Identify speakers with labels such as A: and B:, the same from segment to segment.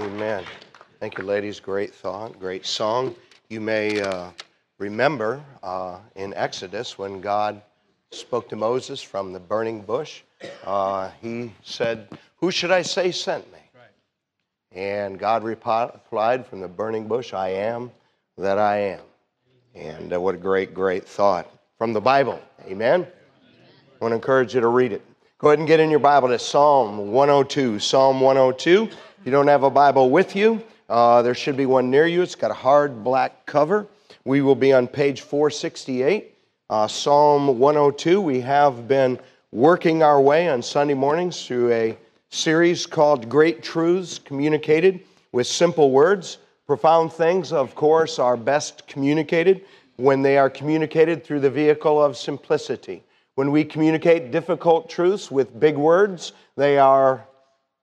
A: Amen. Thank you, ladies. Great thought, great song. You may uh, remember uh, in Exodus when God spoke to Moses from the burning bush, uh, he said, Who should I say sent me? And God replied from the burning bush, I am that I am. And uh, what a great, great thought from the Bible. Amen. I want to encourage you to read it. Go ahead and get in your Bible to Psalm 102. Psalm 102. If you don't have a Bible with you, uh, there should be one near you. It's got a hard black cover. We will be on page 468. Uh, Psalm 102. We have been working our way on Sunday mornings through a series called Great Truths Communicated with Simple Words. Profound things, of course, are best communicated when they are communicated through the vehicle of simplicity. When we communicate difficult truths with big words, they are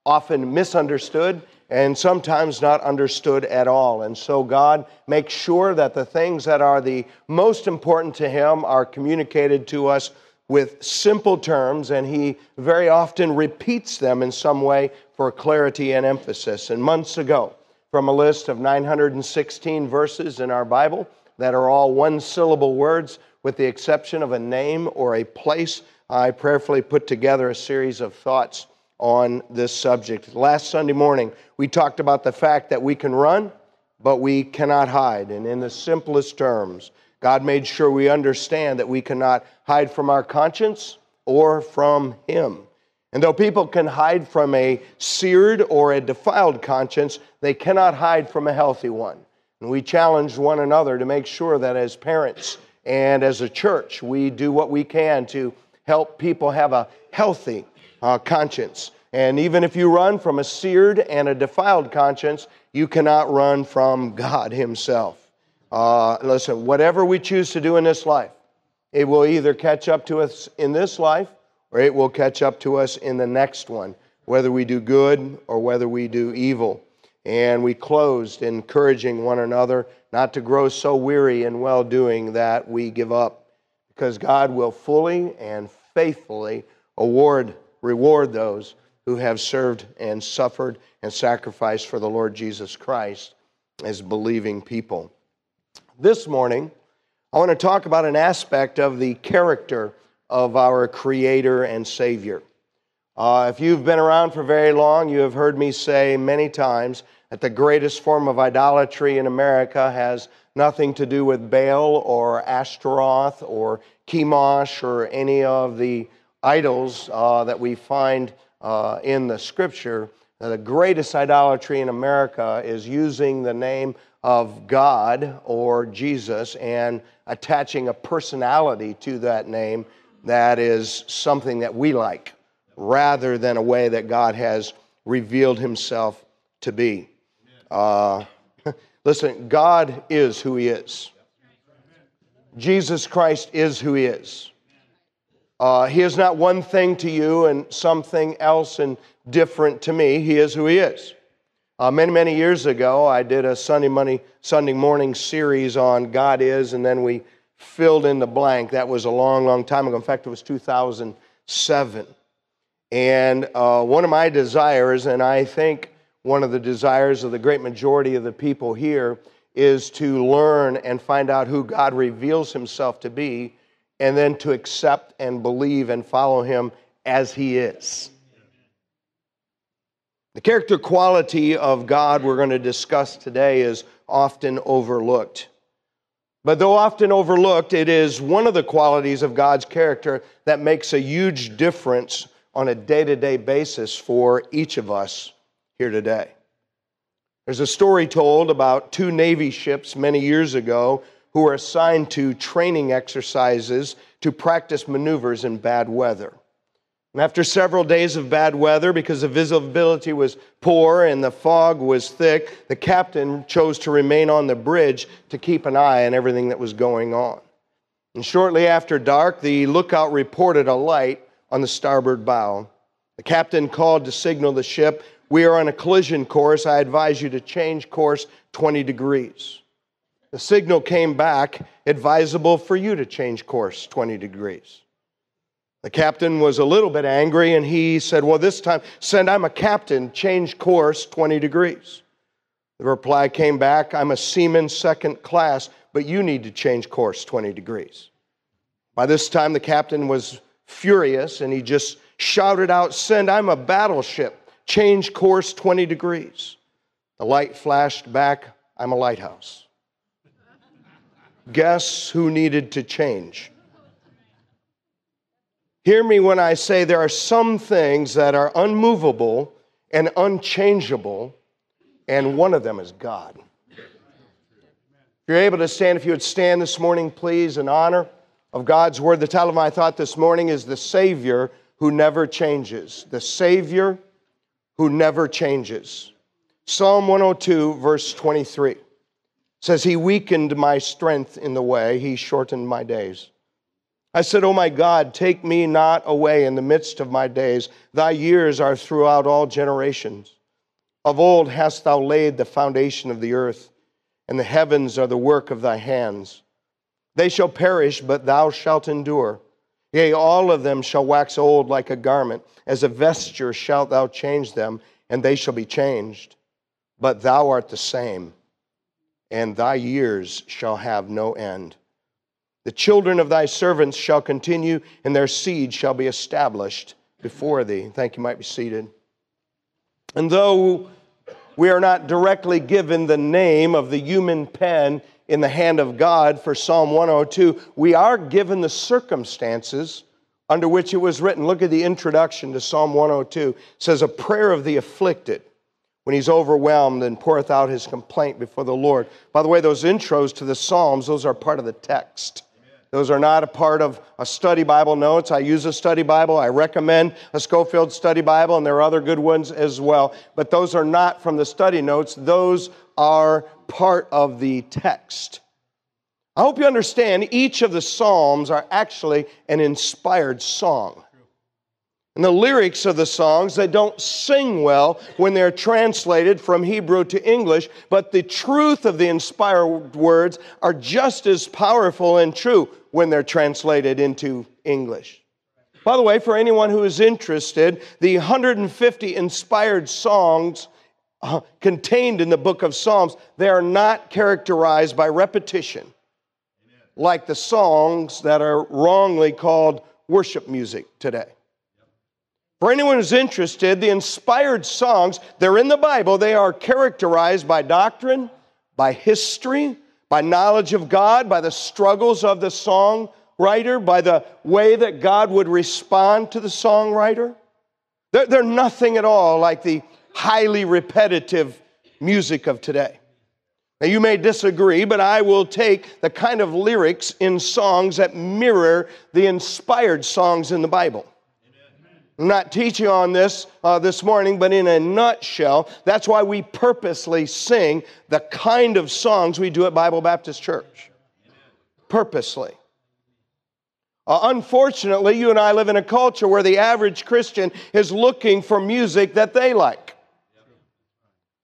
A: often misunderstood and sometimes not understood at all. And so God makes sure that the things that are the most important to Him are communicated to us with simple terms, and he very often repeats them in some way for clarity and emphasis. And months ago, from a list of 916 verses in our Bible that are all one syllable words, with the exception of a name or a place, I prayerfully put together a series of thoughts on this subject. Last Sunday morning, we talked about the fact that we can run, but we cannot hide. And in the simplest terms, God made sure we understand that we cannot hide from our conscience or from Him. And though people can hide from a seared or a defiled conscience, they cannot hide from a healthy one. And we challenge one another to make sure that as parents and as a church, we do what we can to help people have a healthy uh, conscience. And even if you run from a seared and a defiled conscience, you cannot run from God Himself. Uh, listen, whatever we choose to do in this life, it will either catch up to us in this life or it will catch up to us in the next one, whether we do good or whether we do evil. And we closed encouraging one another not to grow so weary in well doing that we give up, because God will fully and faithfully award, reward those who have served and suffered and sacrificed for the Lord Jesus Christ as believing people. This morning, I want to talk about an aspect of the character of our Creator and Savior. Uh, if you've been around for very long, you have heard me say many times that the greatest form of idolatry in America has nothing to do with Baal or Ashtaroth or Chemosh or any of the idols uh, that we find uh, in the scripture. The greatest idolatry in America is using the name of God or Jesus and attaching a personality to that name that is something that we like rather than a way that God has revealed himself to be. Uh, listen, God is who he is. Jesus Christ is who he is. Uh, he is not one thing to you and something else and different to me. He is who he is. Uh, many, many years ago, I did a Sunday, money, Sunday morning series on God is, and then we filled in the blank. That was a long, long time ago. In fact, it was 2007. And uh, one of my desires, and I think one of the desires of the great majority of the people here, is to learn and find out who God reveals himself to be, and then to accept and believe and follow him as he is. The character quality of God we're going to discuss today is often overlooked. But though often overlooked, it is one of the qualities of God's character that makes a huge difference on a day to day basis for each of us here today. There's a story told about two Navy ships many years ago who were assigned to training exercises to practice maneuvers in bad weather. And after several days of bad weather, because the visibility was poor and the fog was thick, the captain chose to remain on the bridge to keep an eye on everything that was going on. And shortly after dark, the lookout reported a light on the starboard bow. The captain called to signal the ship, We are on a collision course. I advise you to change course 20 degrees. The signal came back, advisable for you to change course 20 degrees. The captain was a little bit angry and he said, Well, this time, send I'm a captain, change course 20 degrees. The reply came back I'm a seaman second class, but you need to change course 20 degrees. By this time, the captain was furious and he just shouted out, Send, I'm a battleship. Change course 20 degrees. The light flashed back, I'm a lighthouse. Guess who needed to change? Hear me when I say there are some things that are unmovable and unchangeable, and one of them is God. If you're able to stand, if you would stand this morning, please, in honor of God's word. The title of my thought this morning is The Savior Who Never Changes. The Savior Who Never Changes. Psalm 102, verse 23 says, He weakened my strength in the way, He shortened my days. I said, Oh my God, take me not away in the midst of my days. Thy years are throughout all generations. Of old hast thou laid the foundation of the earth, and the heavens are the work of thy hands. They shall perish, but thou shalt endure. Yea, all of them shall wax old like a garment. As a vesture shalt thou change them, and they shall be changed. But thou art the same, and thy years shall have no end. The children of thy servants shall continue, and their seed shall be established before thee. Thank you, might be seated. And though we are not directly given the name of the human pen in the hand of God for Psalm 102, we are given the circumstances under which it was written. Look at the introduction to Psalm 102. It says, A prayer of the afflicted when he's overwhelmed and poureth out his complaint before the Lord. By the way, those intros to the Psalms, those are part of the text. Those are not a part of a study Bible notes. I use a study Bible. I recommend a Scofield study Bible, and there are other good ones as well. But those are not from the study notes. Those are part of the text. I hope you understand each of the Psalms are actually an inspired song. And the lyrics of the songs, they don't sing well when they're translated from Hebrew to English, but the truth of the inspired words are just as powerful and true when they're translated into English. By the way, for anyone who is interested, the 150 inspired songs uh, contained in the book of Psalms, they are not characterized by repetition like the songs that are wrongly called worship music today. For anyone who's interested, the inspired songs, they're in the Bible. They are characterized by doctrine, by history, by knowledge of God, by the struggles of the songwriter, by the way that God would respond to the songwriter. They're, they're nothing at all like the highly repetitive music of today. Now, you may disagree, but I will take the kind of lyrics in songs that mirror the inspired songs in the Bible. I'm not teaching on this uh, this morning, but in a nutshell, that's why we purposely sing the kind of songs we do at Bible Baptist Church. Purposely. Uh, unfortunately, you and I live in a culture where the average Christian is looking for music that they like.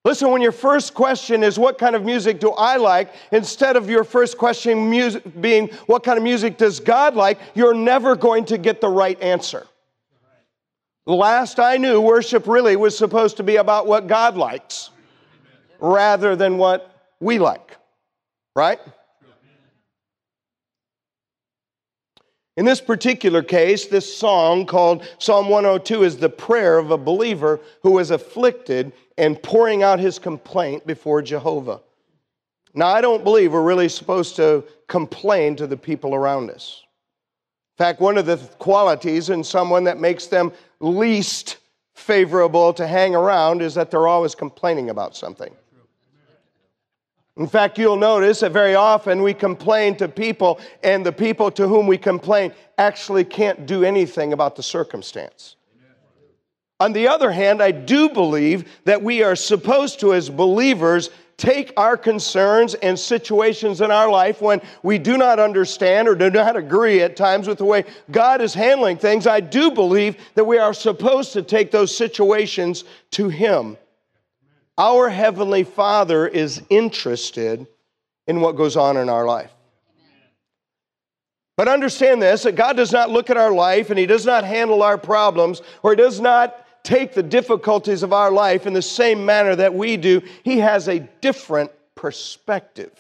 A: Listen, when your first question is, What kind of music do I like? instead of your first question music being, What kind of music does God like? you're never going to get the right answer. The last I knew, worship really was supposed to be about what God likes rather than what we like, right? In this particular case, this song called Psalm 102 is the prayer of a believer who is afflicted and pouring out his complaint before Jehovah. Now, I don't believe we're really supposed to complain to the people around us. In fact, one of the qualities in someone that makes them least favorable to hang around is that they're always complaining about something. In fact, you'll notice that very often we complain to people, and the people to whom we complain actually can't do anything about the circumstance. On the other hand, I do believe that we are supposed to, as believers, take our concerns and situations in our life when we do not understand or do not agree at times with the way God is handling things, I do believe that we are supposed to take those situations to Him. Our Heavenly Father is interested in what goes on in our life. But understand this that God does not look at our life and He does not handle our problems or He does not take the difficulties of our life in the same manner that we do. He has a different perspective.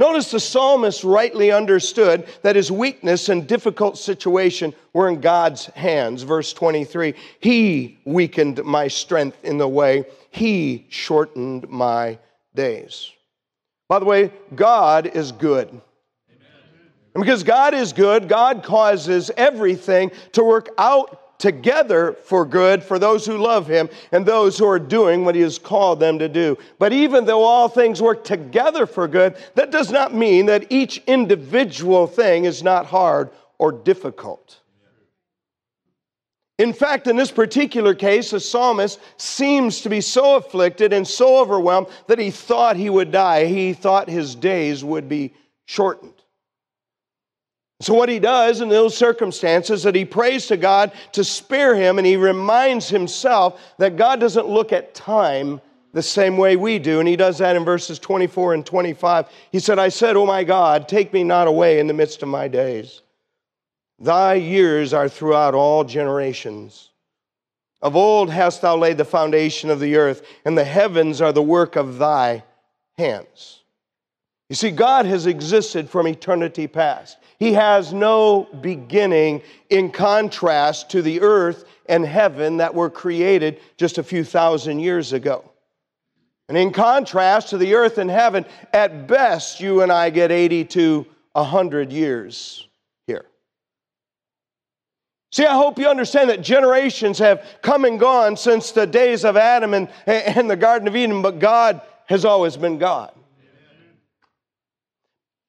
A: Notice the psalmist rightly understood that his weakness and difficult situation were in God's hands. Verse 23 He weakened my strength in the way, He shortened my days. By the way, God is good. And because God is good, God causes everything to work out together for good for those who love him and those who are doing what he has called them to do. But even though all things work together for good, that does not mean that each individual thing is not hard or difficult. In fact, in this particular case, the psalmist seems to be so afflicted and so overwhelmed that he thought he would die. He thought his days would be shortened. So, what he does in those circumstances is that he prays to God to spare him, and he reminds himself that God doesn't look at time the same way we do. And he does that in verses 24 and 25. He said, I said, Oh my God, take me not away in the midst of my days. Thy years are throughout all generations. Of old hast thou laid the foundation of the earth, and the heavens are the work of thy hands. You see, God has existed from eternity past. He has no beginning in contrast to the earth and heaven that were created just a few thousand years ago. And in contrast to the earth and heaven, at best, you and I get 80 to 100 years here. See, I hope you understand that generations have come and gone since the days of Adam and, and the Garden of Eden, but God has always been God.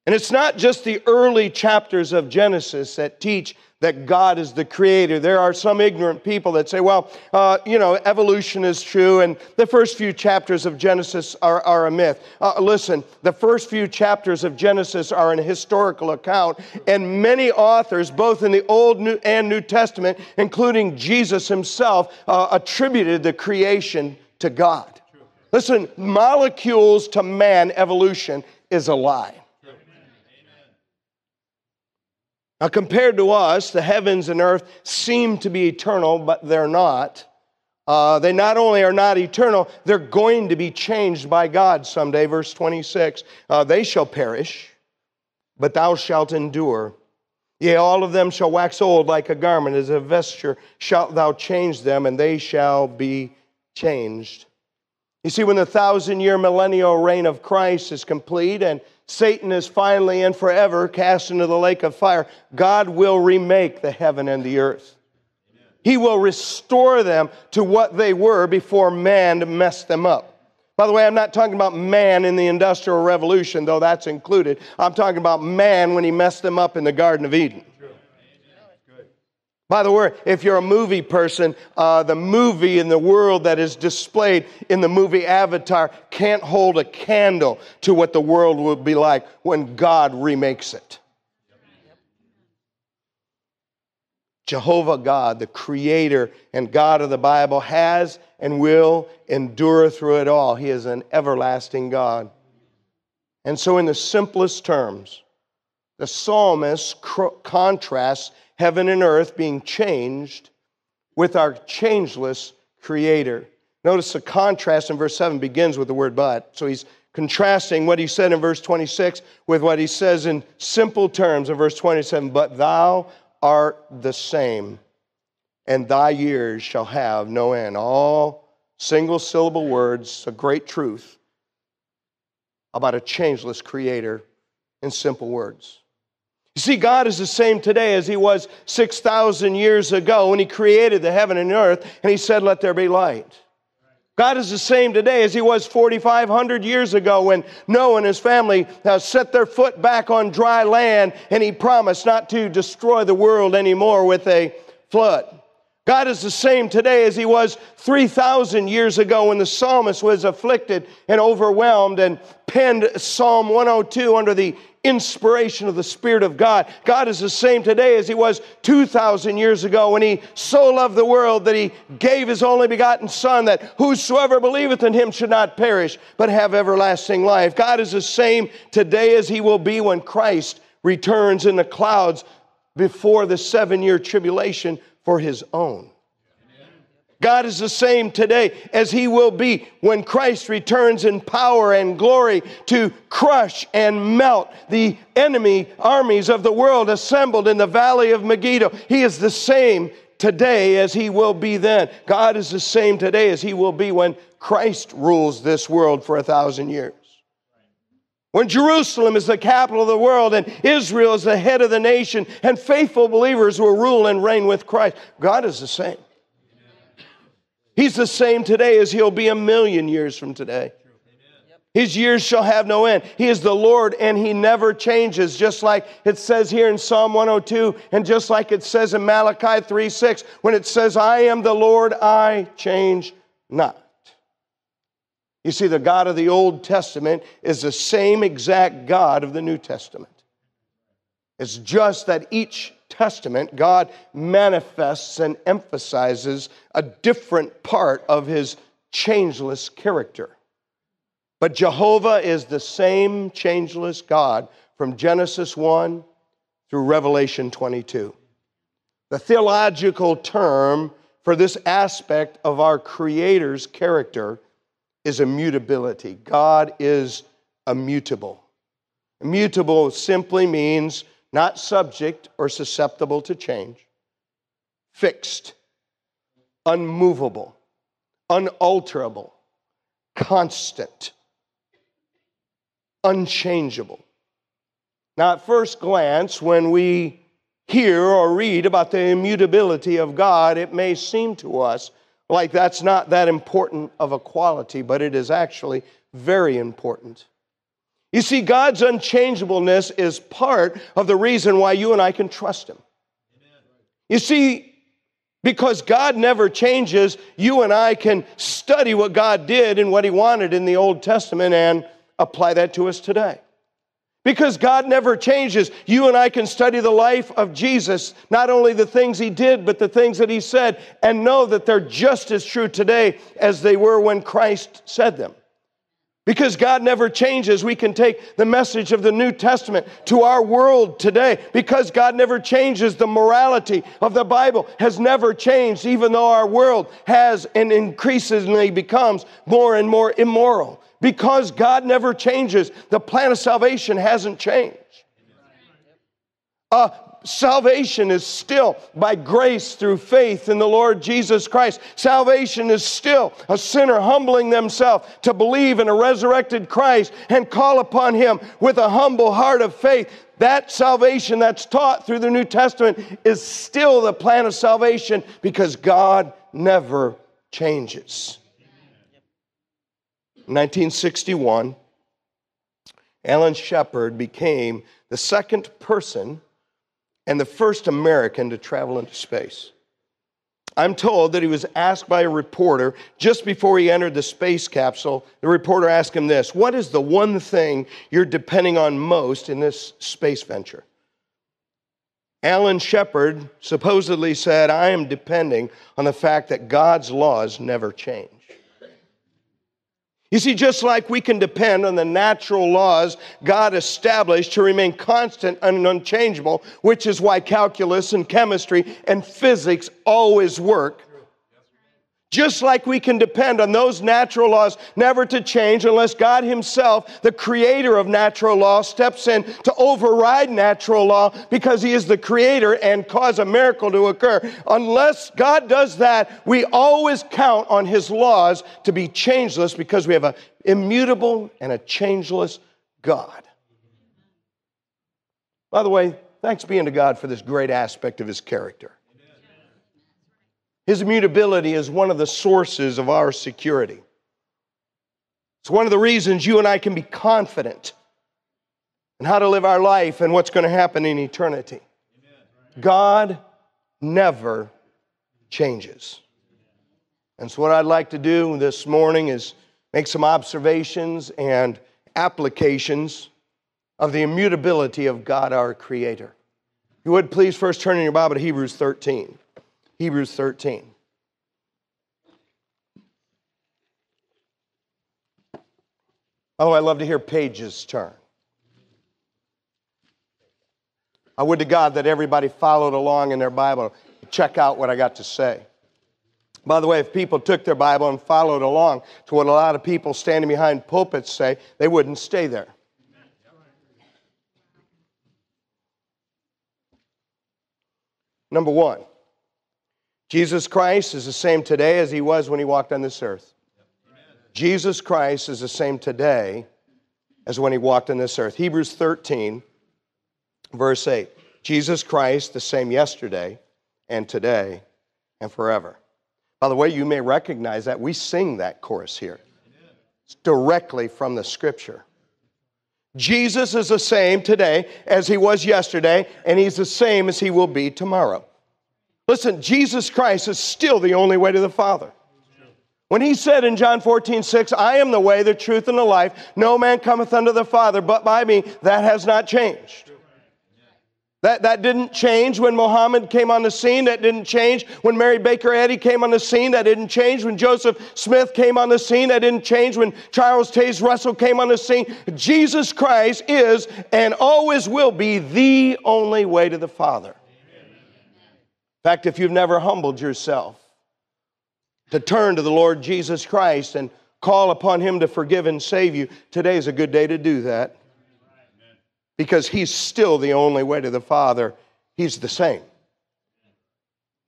A: And it's not just the early chapters of Genesis that teach that God is the creator. There are some ignorant people that say, well, uh, you know, evolution is true, and the first few chapters of Genesis are, are a myth. Uh, listen, the first few chapters of Genesis are an historical account, and many authors, both in the Old and New Testament, including Jesus himself, uh, attributed the creation to God. Listen, molecules to man evolution is a lie. Now, compared to us, the heavens and earth seem to be eternal, but they're not. Uh, they not only are not eternal, they're going to be changed by God someday. Verse 26 uh, They shall perish, but thou shalt endure. Yea, all of them shall wax old like a garment, as a vesture shalt thou change them, and they shall be changed. You see, when the thousand year millennial reign of Christ is complete and Satan is finally and forever cast into the lake of fire, God will remake the heaven and the earth. He will restore them to what they were before man messed them up. By the way, I'm not talking about man in the Industrial Revolution, though that's included. I'm talking about man when he messed them up in the Garden of Eden. By the way, if you're a movie person, uh, the movie in the world that is displayed in the movie Avatar can't hold a candle to what the world will be like when God remakes it. Jehovah God, the creator and God of the Bible, has and will endure through it all. He is an everlasting God. And so, in the simplest terms, the psalmist contrasts heaven and earth being changed with our changeless creator. Notice the contrast in verse 7 begins with the word but. So he's contrasting what he said in verse 26 with what he says in simple terms in verse 27 But thou art the same, and thy years shall have no end. All single syllable words, a great truth about a changeless creator in simple words. You see, God is the same today as He was 6,000 years ago when He created the heaven and earth and He said, Let there be light. God is the same today as He was 4,500 years ago when Noah and his family uh, set their foot back on dry land and He promised not to destroy the world anymore with a flood. God is the same today as he was 3,000 years ago when the psalmist was afflicted and overwhelmed and penned Psalm 102 under the inspiration of the Spirit of God. God is the same today as He was 2,000 years ago when He so loved the world that He gave His only begotten Son, that whosoever believeth in Him should not perish, but have everlasting life. God is the same today as He will be when Christ returns in the clouds before the seven year tribulation for His own. God is the same today as He will be when Christ returns in power and glory to crush and melt the enemy armies of the world assembled in the valley of Megiddo. He is the same today as He will be then. God is the same today as He will be when Christ rules this world for a thousand years. When Jerusalem is the capital of the world and Israel is the head of the nation and faithful believers will rule and reign with Christ, God is the same. He's the same today as he'll be a million years from today. His years shall have no end. He is the Lord and he never changes, just like it says here in Psalm 102 and just like it says in Malachi 3 6, when it says, I am the Lord, I change not. You see, the God of the Old Testament is the same exact God of the New Testament. It's just that each Testament, God manifests and emphasizes a different part of his changeless character. But Jehovah is the same changeless God from Genesis 1 through Revelation 22. The theological term for this aspect of our Creator's character is immutability. God is immutable. Immutable simply means not subject or susceptible to change, fixed, unmovable, unalterable, constant, unchangeable. Now, at first glance, when we hear or read about the immutability of God, it may seem to us like that's not that important of a quality, but it is actually very important. You see, God's unchangeableness is part of the reason why you and I can trust Him. You see, because God never changes, you and I can study what God did and what He wanted in the Old Testament and apply that to us today. Because God never changes, you and I can study the life of Jesus, not only the things He did, but the things that He said, and know that they're just as true today as they were when Christ said them. Because God never changes, we can take the message of the New Testament to our world today. Because God never changes, the morality of the Bible has never changed, even though our world has and increasingly becomes more and more immoral. Because God never changes, the plan of salvation hasn't changed. Uh, salvation is still by grace through faith in the Lord Jesus Christ. Salvation is still a sinner humbling themselves to believe in a resurrected Christ and call upon Him with a humble heart of faith. That salvation that's taught through the New Testament is still the plan of salvation because God never changes. 1961, Alan Shepard became the second person and the first American to travel into space. I'm told that he was asked by a reporter just before he entered the space capsule. The reporter asked him this What is the one thing you're depending on most in this space venture? Alan Shepard supposedly said, I am depending on the fact that God's laws never change. You see, just like we can depend on the natural laws God established to remain constant and unchangeable, which is why calculus and chemistry and physics always work, just like we can depend on those natural laws never to change unless God Himself, the creator of natural law, steps in to override natural law because He is the creator and cause a miracle to occur. Unless God does that, we always count on His laws to be changeless because we have an immutable and a changeless God. By the way, thanks be unto God for this great aspect of His character. His immutability is one of the sources of our security. It's one of the reasons you and I can be confident in how to live our life and what's going to happen in eternity. God never changes. And so, what I'd like to do this morning is make some observations and applications of the immutability of God our Creator. You would please first turn in your Bible to Hebrews 13. Hebrews 13. Oh, I love to hear pages turn. I would to God that everybody followed along in their Bible. Check out what I got to say. By the way, if people took their Bible and followed along to what a lot of people standing behind pulpits say, they wouldn't stay there. Number one, Jesus Christ is the same today as he was when he walked on this earth. Jesus Christ is the same today as when he walked on this earth. Hebrews 13, verse 8. Jesus Christ, the same yesterday and today and forever. By the way, you may recognize that. We sing that chorus here. It's directly from the scripture. Jesus is the same today as he was yesterday, and he's the same as he will be tomorrow. Listen, Jesus Christ is still the only way to the Father. When he said in John 14, 6, I am the way, the truth, and the life, no man cometh unto the Father but by me, that has not changed. That, that didn't change when Muhammad came on the scene. That didn't change when Mary Baker Eddy came on the scene. That didn't change when Joseph Smith came on the scene. That didn't change when Charles Taze Russell came on the scene. Jesus Christ is and always will be the only way to the Father. In fact, if you've never humbled yourself to turn to the Lord Jesus Christ and call upon Him to forgive and save you, today is a good day to do that because he's still the only way to the Father. He's the same.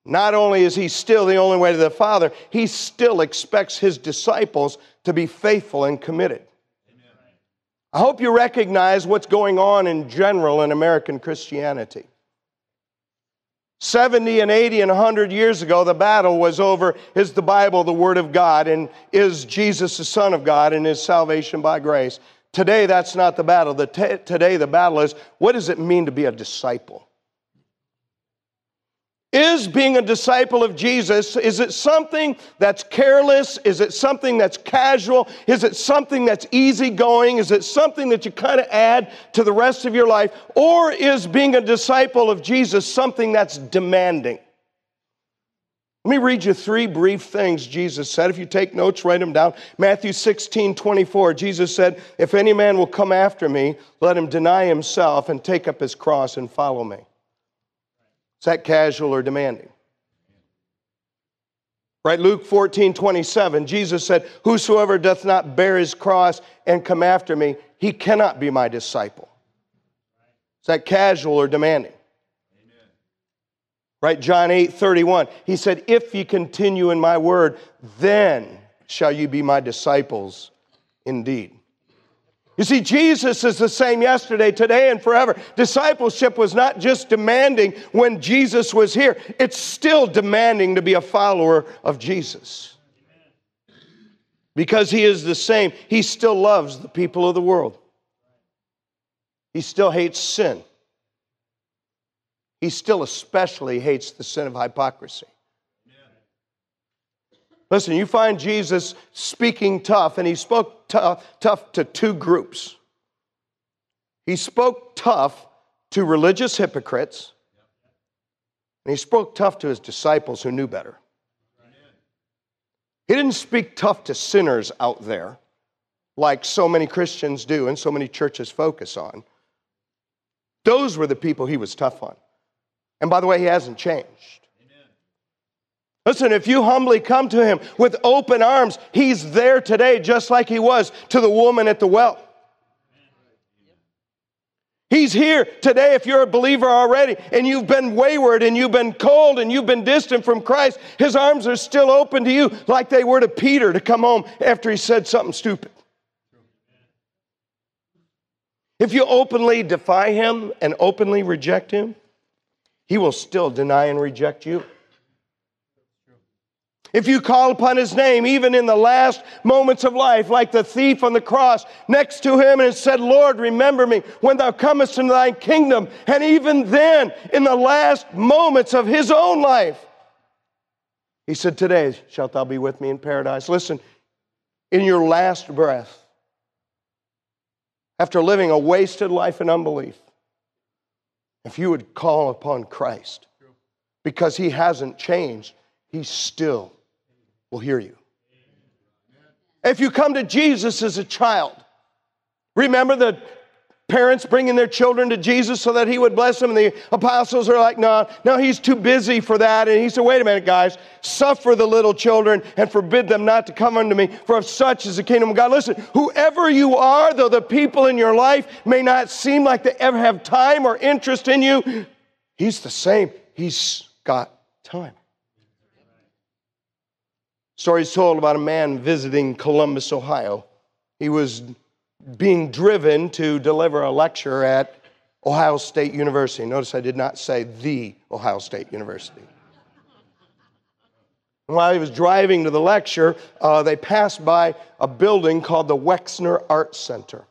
A: Not only is he still the only way to the Father, he still expects his disciples to be faithful and committed. I hope you recognize what's going on in general in American Christianity. 70 and 80 and 100 years ago, the battle was over is the Bible the Word of God, and is Jesus the Son of God, and is salvation by grace? Today, that's not the battle. The t- today, the battle is what does it mean to be a disciple? Is being a disciple of Jesus, is it something that's careless? Is it something that's casual? Is it something that's easygoing? Is it something that you kind of add to the rest of your life? Or is being a disciple of Jesus something that's demanding? Let me read you three brief things Jesus said. If you take notes, write them down. Matthew 16, 24, Jesus said, If any man will come after me, let him deny himself and take up his cross and follow me. Is that casual or demanding? Right, Luke 14, 27, Jesus said, Whosoever doth not bear his cross and come after me, he cannot be my disciple. Is that casual or demanding? Right? John 8 31. He said, If ye continue in my word, then shall you be my disciples indeed. You see, Jesus is the same yesterday, today, and forever. Discipleship was not just demanding when Jesus was here, it's still demanding to be a follower of Jesus. Because he is the same, he still loves the people of the world, he still hates sin he still especially hates the sin of hypocrisy. Listen, you find Jesus speaking tough, and he spoke tough, tough to two groups. He spoke tough to religious hypocrites, and he spoke tough to his disciples who knew better. He didn't speak tough to sinners out there, like so many Christians do and so many churches focus on. Those were the people he was tough on. And by the way, he hasn't changed. Listen, if you humbly come to him with open arms, he's there today just like he was to the woman at the well. He's here today if you're a believer already and you've been wayward and you've been cold and you've been distant from Christ. His arms are still open to you like they were to Peter to come home after he said something stupid. If you openly defy him and openly reject him, he will still deny and reject you. If you call upon his name, even in the last moments of life, like the thief on the cross next to him, and said, Lord, remember me when thou comest into thy kingdom. And even then, in the last moments of his own life, he said, Today shalt thou be with me in paradise. Listen, in your last breath, after living a wasted life in unbelief, if you would call upon Christ, because he hasn't changed, he's still will hear you. If you come to Jesus as a child, remember the parents bringing their children to Jesus so that he would bless them. And the apostles are like, no, no, he's too busy for that. And he said, wait a minute, guys, suffer the little children and forbid them not to come unto me, for of such is the kingdom of God. Listen, whoever you are, though the people in your life may not seem like they ever have time or interest in you, he's the same. He's got time. Stories told about a man visiting Columbus, Ohio. He was being driven to deliver a lecture at Ohio State University. Notice I did not say the Ohio State University. While he was driving to the lecture, uh, they passed by a building called the Wexner Art Center.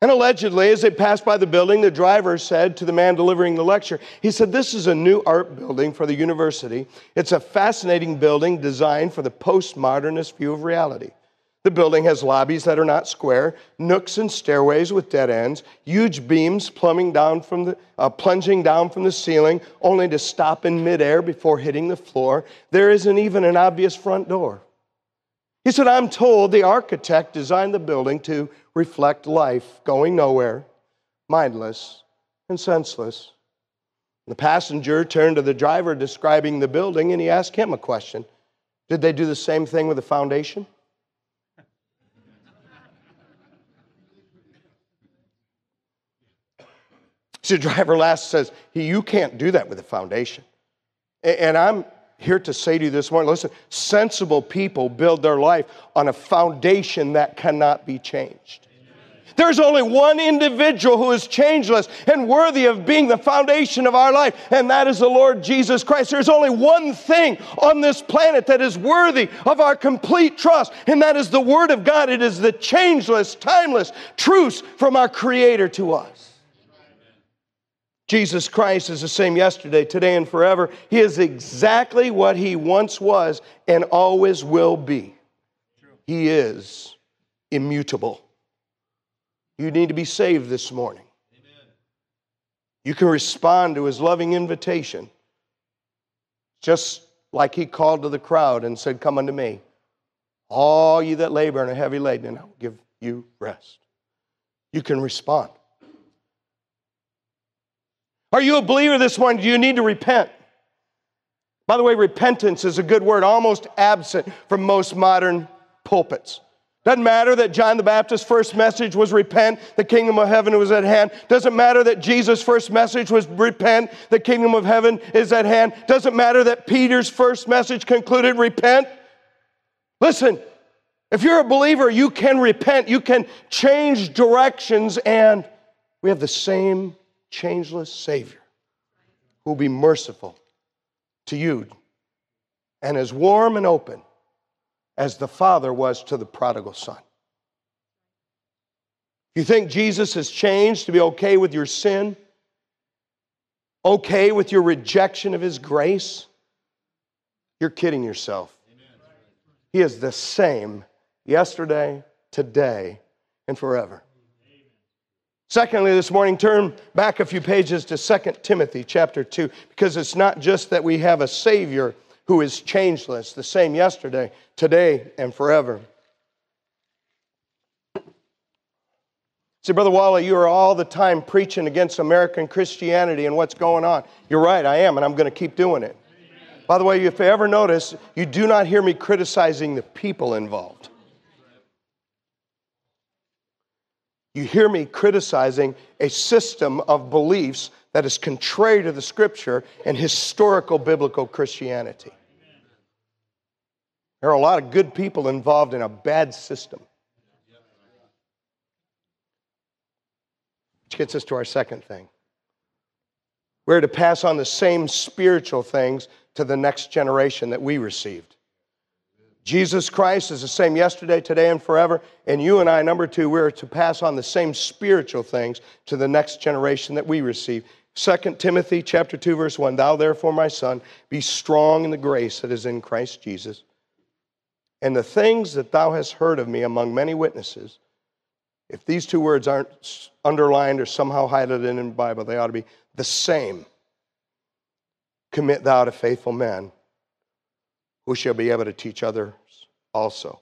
A: And allegedly, as they passed by the building, the driver said to the man delivering the lecture, he said, This is a new art building for the university. It's a fascinating building designed for the postmodernist view of reality. The building has lobbies that are not square, nooks and stairways with dead ends, huge beams plumbing down from the, uh, plunging down from the ceiling, only to stop in midair before hitting the floor. There isn't even an obvious front door. He said, I'm told the architect designed the building to reflect life going nowhere, mindless and senseless. The passenger turned to the driver describing the building and he asked him a question Did they do the same thing with the foundation? So the driver last says, You can't do that with a foundation. And I'm here to say to you this morning listen, sensible people build their life on a foundation that cannot be changed. There's only one individual who is changeless and worthy of being the foundation of our life, and that is the Lord Jesus Christ. There's only one thing on this planet that is worthy of our complete trust, and that is the Word of God. It is the changeless, timeless truth from our Creator to us. Jesus Christ is the same yesterday, today, and forever. He is exactly what he once was and always will be. He is immutable. You need to be saved this morning. You can respond to his loving invitation, just like he called to the crowd and said, Come unto me, all you that labor and are heavy laden, and I will give you rest. You can respond. Are you a believer this morning? Do you need to repent? By the way, repentance is a good word, almost absent from most modern pulpits. Doesn't matter that John the Baptist's first message was repent, the kingdom of heaven was at hand. Doesn't matter that Jesus' first message was repent, the kingdom of heaven is at hand. Doesn't matter that Peter's first message concluded repent. Listen, if you're a believer, you can repent, you can change directions, and we have the same changeless Savior who will be merciful to you and as warm and open as the Father was to the prodigal son. You think Jesus has changed to be okay with your sin? Okay with your rejection of His grace? You're kidding yourself. He is the same yesterday, today, and forever. Secondly, this morning, turn back a few pages to 2 Timothy chapter 2, because it's not just that we have a Savior who is changeless, the same yesterday, today, and forever. See, Brother Wally, you are all the time preaching against American Christianity and what's going on. You're right, I am, and I'm going to keep doing it. By the way, if you ever notice, you do not hear me criticizing the people involved. you hear me criticizing a system of beliefs that is contrary to the scripture and historical biblical Christianity. There are a lot of good people involved in a bad system. Which gets us to our second thing. We're to pass on the same spiritual things to the next generation that we received. Jesus Christ is the same yesterday, today, and forever. And you and I, number two, we're to pass on the same spiritual things to the next generation that we receive. 2 Timothy chapter 2, verse 1 Thou therefore, my son, be strong in the grace that is in Christ Jesus. And the things that thou hast heard of me among many witnesses, if these two words aren't underlined or somehow highlighted in the Bible, they ought to be the same. Commit thou to faithful men who shall be able to teach others also.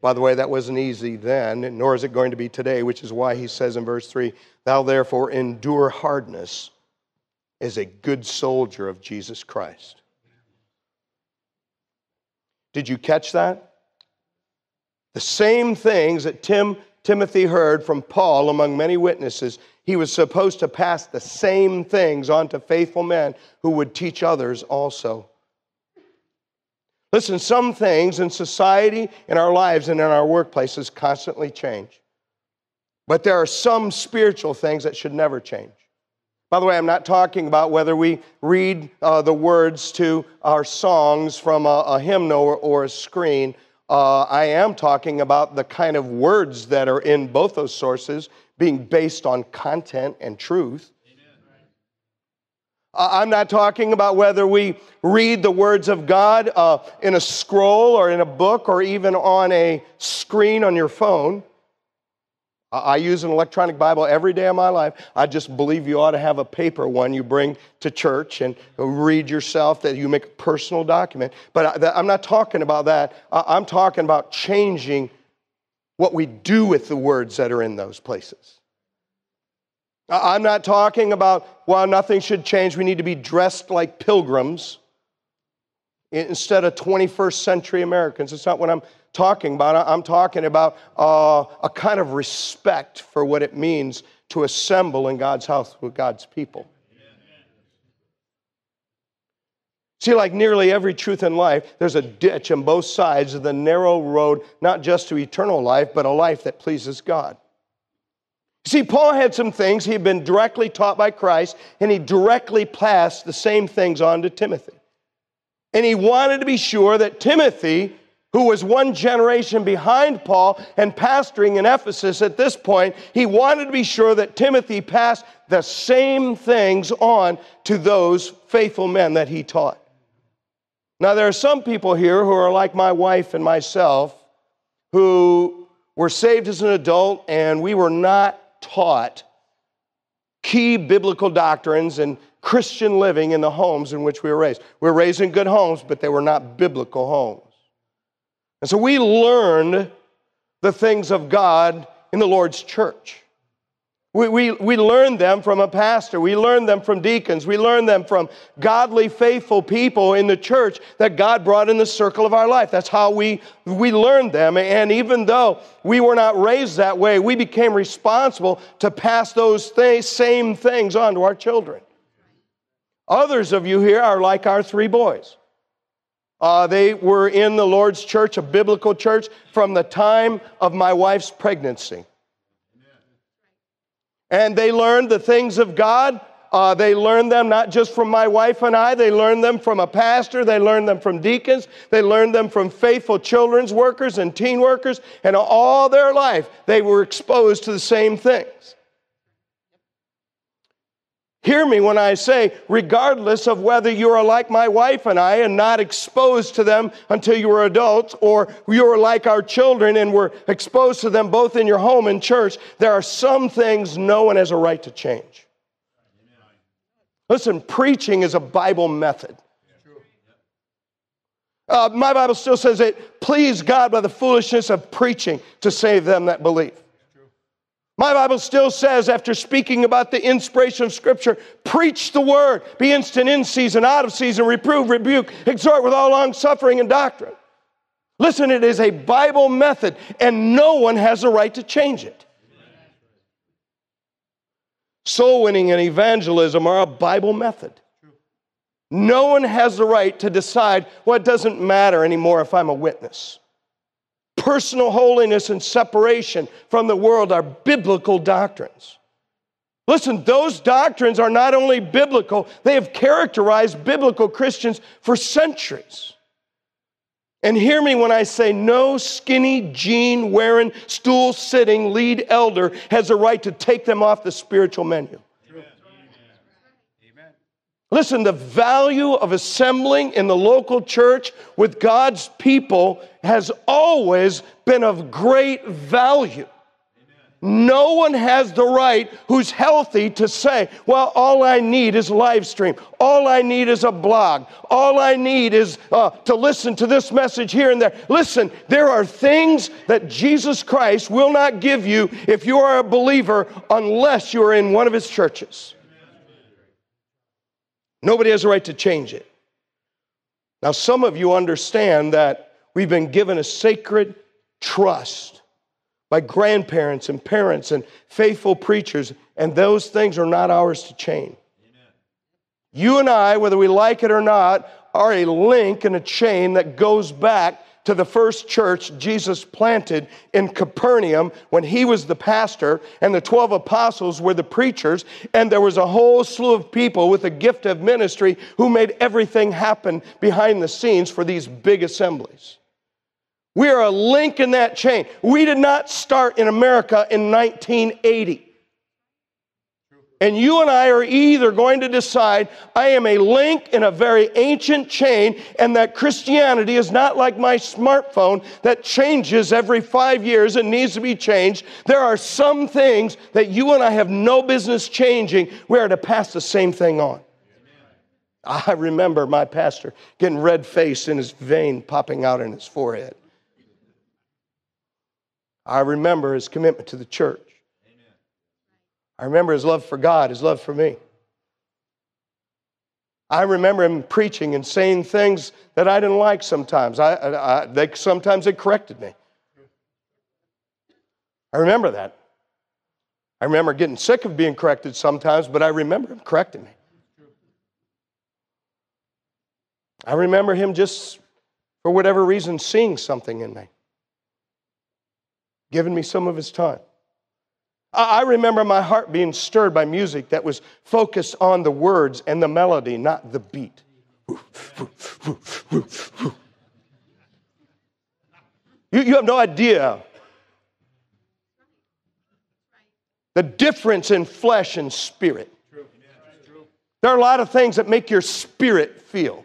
A: By the way, that wasn't easy then, nor is it going to be today, which is why he says in verse 3 Thou therefore endure hardness as a good soldier of Jesus Christ. Did you catch that? The same things that Tim, Timothy heard from Paul among many witnesses, he was supposed to pass the same things on to faithful men who would teach others also. Listen, some things in society, in our lives, and in our workplaces constantly change. But there are some spiritual things that should never change. By the way, I'm not talking about whether we read uh, the words to our songs from a, a hymnal or, or, a screen. Uh, I am talking about the kind of words that are in both those sources being based on content and truth. I'm not talking about whether we read the words of God uh, in a scroll or in a book or even on a screen on your phone. I use an electronic Bible every day of my life. I just believe you ought to have a paper one you bring to church and read yourself, that you make a personal document. But I'm not talking about that. I'm talking about changing what we do with the words that are in those places. I'm not talking about, well, nothing should change. We need to be dressed like pilgrims instead of 21st century Americans. It's not what I'm talking about. I'm talking about uh, a kind of respect for what it means to assemble in God's house with God's people. See, like nearly every truth in life, there's a ditch on both sides of the narrow road, not just to eternal life, but a life that pleases God. See, Paul had some things he had been directly taught by Christ, and he directly passed the same things on to Timothy. And he wanted to be sure that Timothy, who was one generation behind Paul and pastoring in Ephesus at this point, he wanted to be sure that Timothy passed the same things on to those faithful men that he taught. Now, there are some people here who are like my wife and myself who were saved as an adult and we were not taught key biblical doctrines and Christian living in the homes in which we were raised. We were raised in good homes, but they were not biblical homes. And so we learned the things of God in the Lord's church. We, we, we learn them from a pastor. We learn them from deacons. We learn them from godly, faithful people in the church that God brought in the circle of our life. That's how we, we learned them. And even though we were not raised that way, we became responsible to pass those th- same things on to our children. Others of you here are like our three boys. Uh, they were in the Lord's church, a biblical church, from the time of my wife's pregnancy. And they learned the things of God. Uh, they learned them not just from my wife and I, they learned them from a pastor, they learned them from deacons, they learned them from faithful children's workers and teen workers, and all their life they were exposed to the same things. Hear me when I say, regardless of whether you are like my wife and I and not exposed to them until you were adults, or you are like our children and were exposed to them both in your home and church, there are some things no one has a right to change. Listen, preaching is a Bible method. Uh, my Bible still says it please God by the foolishness of preaching to save them that believe. My Bible still says, after speaking about the inspiration of Scripture, preach the word, be instant in season, out of season, reprove, rebuke, exhort with all long suffering and doctrine. Listen, it is a Bible method, and no one has a right to change it. Soul winning and evangelism are a Bible method. No one has the right to decide, well, it doesn't matter anymore if I'm a witness personal holiness and separation from the world are biblical doctrines. Listen, those doctrines are not only biblical, they have characterized biblical Christians for centuries. And hear me when I say no skinny jean wearing, stool sitting lead elder has a right to take them off the spiritual menu. Listen, the value of assembling in the local church with God's people has always been of great value. No one has the right who's healthy to say, well, all I need is live stream. All I need is a blog. All I need is uh, to listen to this message here and there. Listen, there are things that Jesus Christ will not give you if you are a believer unless you are in one of his churches. Nobody has a right to change it. Now, some of you understand that we've been given a sacred trust by grandparents and parents and faithful preachers, and those things are not ours to change. You and I, whether we like it or not, are a link in a chain that goes back to the first church Jesus planted in Capernaum when he was the pastor, and the 12 apostles were the preachers, and there was a whole slew of people with a gift of ministry who made everything happen behind the scenes for these big assemblies. We are a link in that chain. We did not start in America in 1980. And you and I are either going to decide I am a link in a very ancient chain and that Christianity is not like my smartphone that changes every five years and needs to be changed. There are some things that you and I have no business changing. We are to pass the same thing on. I remember my pastor getting red faced and his vein popping out in his forehead. I remember his commitment to the church. I remember his love for God, his love for me. I remember him preaching and saying things that I didn't like sometimes. I, I, I, they, sometimes they corrected me. I remember that. I remember getting sick of being corrected sometimes, but I remember him correcting me. I remember him just, for whatever reason, seeing something in me giving me some of his time. I remember my heart being stirred by music that was focused on the words and the melody, not the beat. You, you have no idea the difference in flesh and spirit. There are a lot of things that make your spirit feel.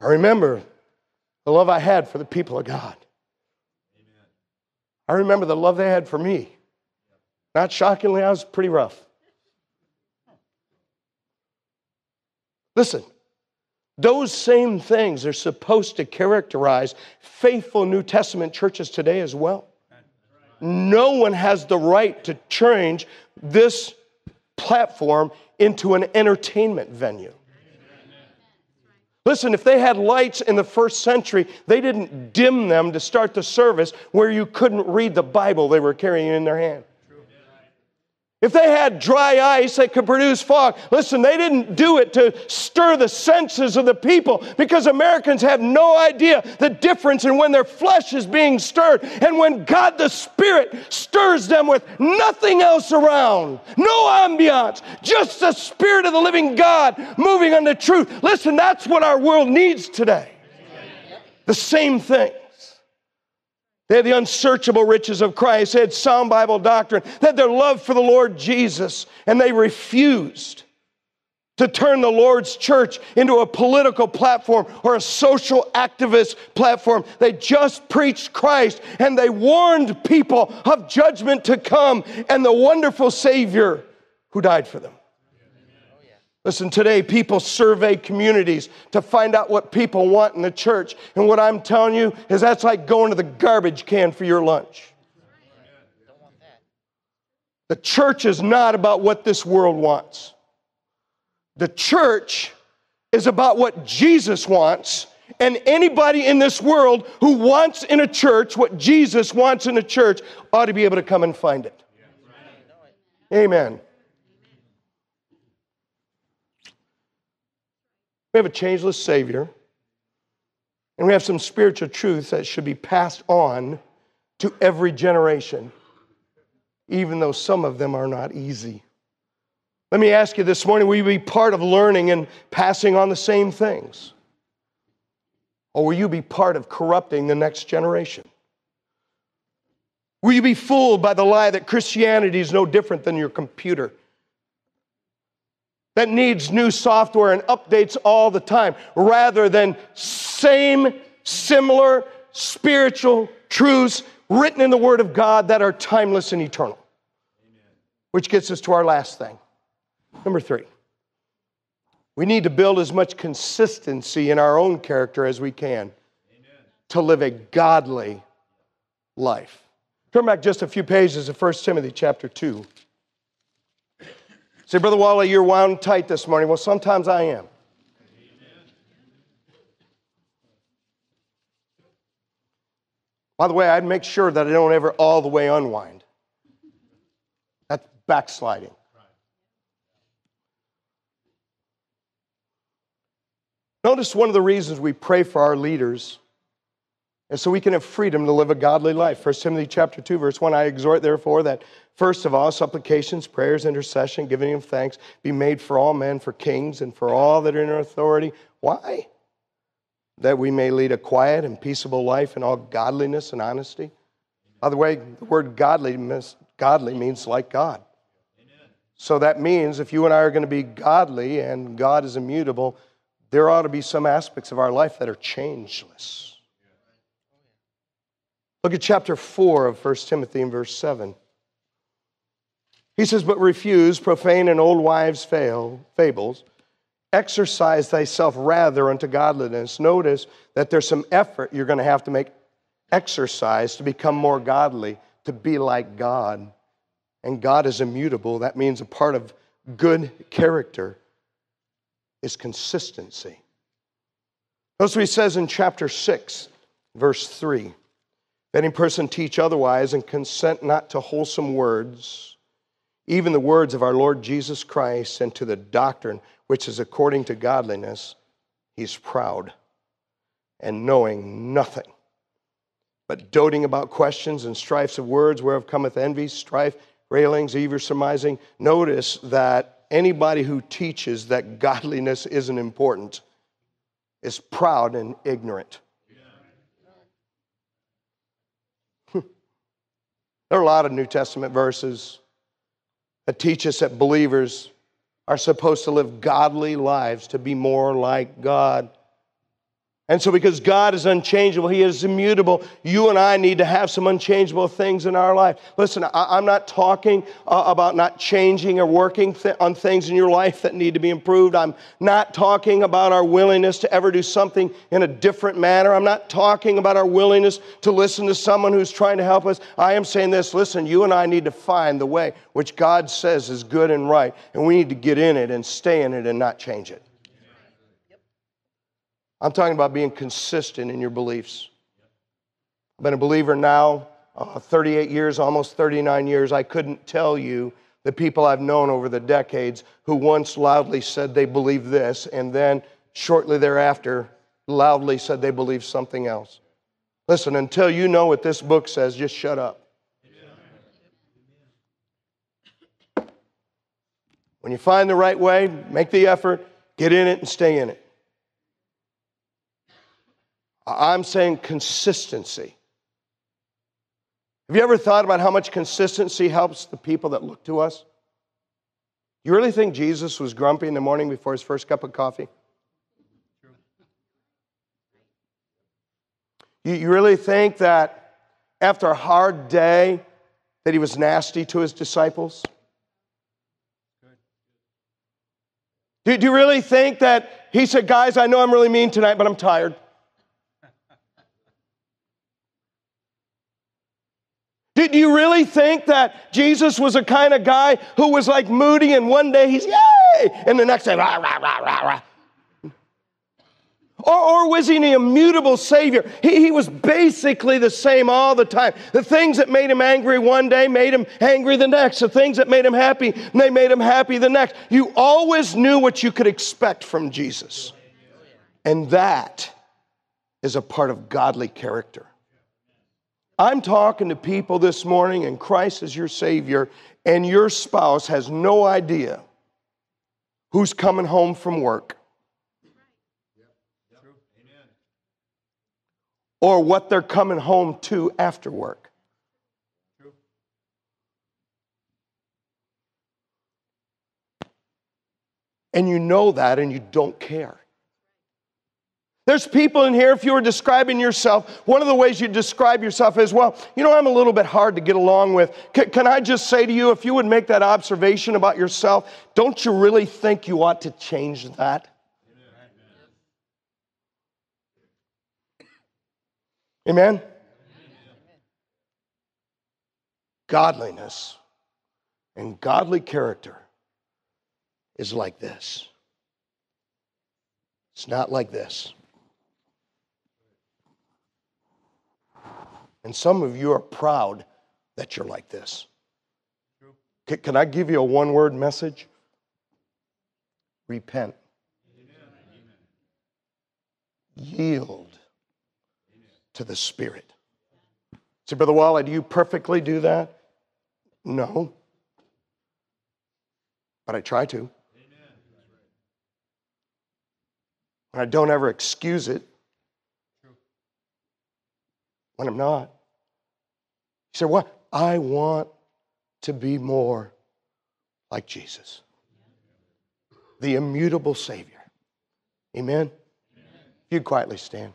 A: I remember the love I had for the people of God. I remember the love they had for me. Not shockingly, I was pretty rough. Listen, those same things are supposed to characterize faithful New Testament churches today as well. No one has the right to change this platform into an entertainment venue. Listen, if they had lights in the first century, they didn't dim them to start the service where you couldn't read the Bible they were carrying in their hand. If they had dry ice that could produce fog, listen, they didn't do it to stir the senses of the people because Americans have no idea the difference in when their flesh is being stirred and when God the Spirit stirs them with nothing else around, no ambiance, just the Spirit of the living God moving on the truth. Listen, that's what our world needs today. The same thing. They had the unsearchable riches of Christ. They had sound Bible doctrine. They had their love for the Lord Jesus, and they refused to turn the Lord's church into a political platform or a social activist platform. They just preached Christ and they warned people of judgment to come and the wonderful Savior who died for them. Listen, today people survey communities to find out what people want in the church. And what I'm telling you is that's like going to the garbage can for your lunch. The church is not about what this world wants. The church is about what Jesus wants. And anybody in this world who wants in a church what Jesus wants in a church ought to be able to come and find it. Amen. We have a changeless Savior, and we have some spiritual truths that should be passed on to every generation, even though some of them are not easy. Let me ask you this morning will you be part of learning and passing on the same things? Or will you be part of corrupting the next generation? Will you be fooled by the lie that Christianity is no different than your computer? That needs new software and updates all the time rather than same, similar, spiritual truths written in the Word of God that are timeless and eternal. Which gets us to our last thing. Number three, we need to build as much consistency in our own character as we can to live a godly life. Turn back just a few pages of 1 Timothy chapter 2. Say, Brother Wally, you're wound tight this morning. Well, sometimes I am. By the way, I'd make sure that I don't ever all the way unwind. That's backsliding. Notice one of the reasons we pray for our leaders is so we can have freedom to live a godly life. 1 Timothy chapter 2, verse 1, I exhort therefore that first of all, supplications, prayers, intercession, giving of thanks be made for all men, for kings, and for all that are in authority. Why? That we may lead a quiet and peaceable life in all godliness and honesty. By the way, the word godly, godly means like God. So that means if you and I are going to be godly and God is immutable, there ought to be some aspects of our life that are changeless. Look at chapter 4 of 1 Timothy and verse 7. He says, But refuse profane and old wives' fail, fables. Exercise thyself rather unto godliness. Notice that there's some effort you're going to have to make exercise to become more godly, to be like God. And God is immutable. That means a part of good character is consistency. Notice what he says in chapter 6, verse 3. If any person teach otherwise and consent not to wholesome words, even the words of our Lord Jesus Christ, and to the doctrine which is according to godliness, he's proud and knowing nothing, but doting about questions and strifes of words, whereof cometh envy, strife, railings, evil surmising. Notice that anybody who teaches that godliness isn't important is proud and ignorant. Hmm. there are a lot of New Testament verses that teach us that believers are supposed to live godly lives to be more like God. And so, because God is unchangeable, He is immutable, you and I need to have some unchangeable things in our life. Listen, I, am not talking uh, about not changing or working th- on things in your life that need to be improved. I'm not talking about our willingness to ever do something in a different manner. I'm not talking about our willingness to listen to someone who's trying to help us. I am saying this listen, you and I need to find the way which God says is good and right, and we need to get in it and stay in it and not change it. I'm talking about being consistent in your beliefs. I've been a believer now uh, 38 years, almost 39 years. I couldn't tell you the people I've known over the decades who once loudly said they believe this and then shortly thereafter loudly said they believe something else. Listen, until you know what this book says, just shut up. When you find the right way, make the effort, get in it, and stay in it. I'm saying consistency. Have you ever thought about how much consistency helps the people that look to us? You really think Jesus was grumpy in the morning before his first cup of coffee? You, you really think that after a hard day that he was nasty to his disciples? Do, do you really think that he said, Guys, I know I'm really mean tonight, but I'm tired? Did you really think that Jesus was a kind of guy who was like moody and one day he's yay and the next day rah, rah, rah, rah, rah? Or, or was he an immutable Savior? He, he was basically the same all the time. The things that made him angry one day made him angry the next. The things that made him happy, they made him happy the next. You always knew what you could expect from Jesus. And that is a part of godly character. I'm talking to people this morning, and Christ is your Savior, and your spouse has no idea who's coming home from work or what they're coming home to after work. And you know that, and you don't care. There's people in here, if you were describing yourself, one of the ways you describe yourself is, well, you know, I'm a little bit hard to get along with. C- can I just say to you, if you would make that observation about yourself, don't you really think you ought to change that? Amen? Amen? Godliness and godly character is like this. It's not like this. And some of you are proud that you're like this. Can I give you a one word message? Repent. Yield to the Spirit. Say, Brother Wally, do you perfectly do that? No. But I try to. And I don't ever excuse it when I'm not. You say, What? I want to be more like Jesus, the immutable Savior. Amen? Amen. You quietly stand.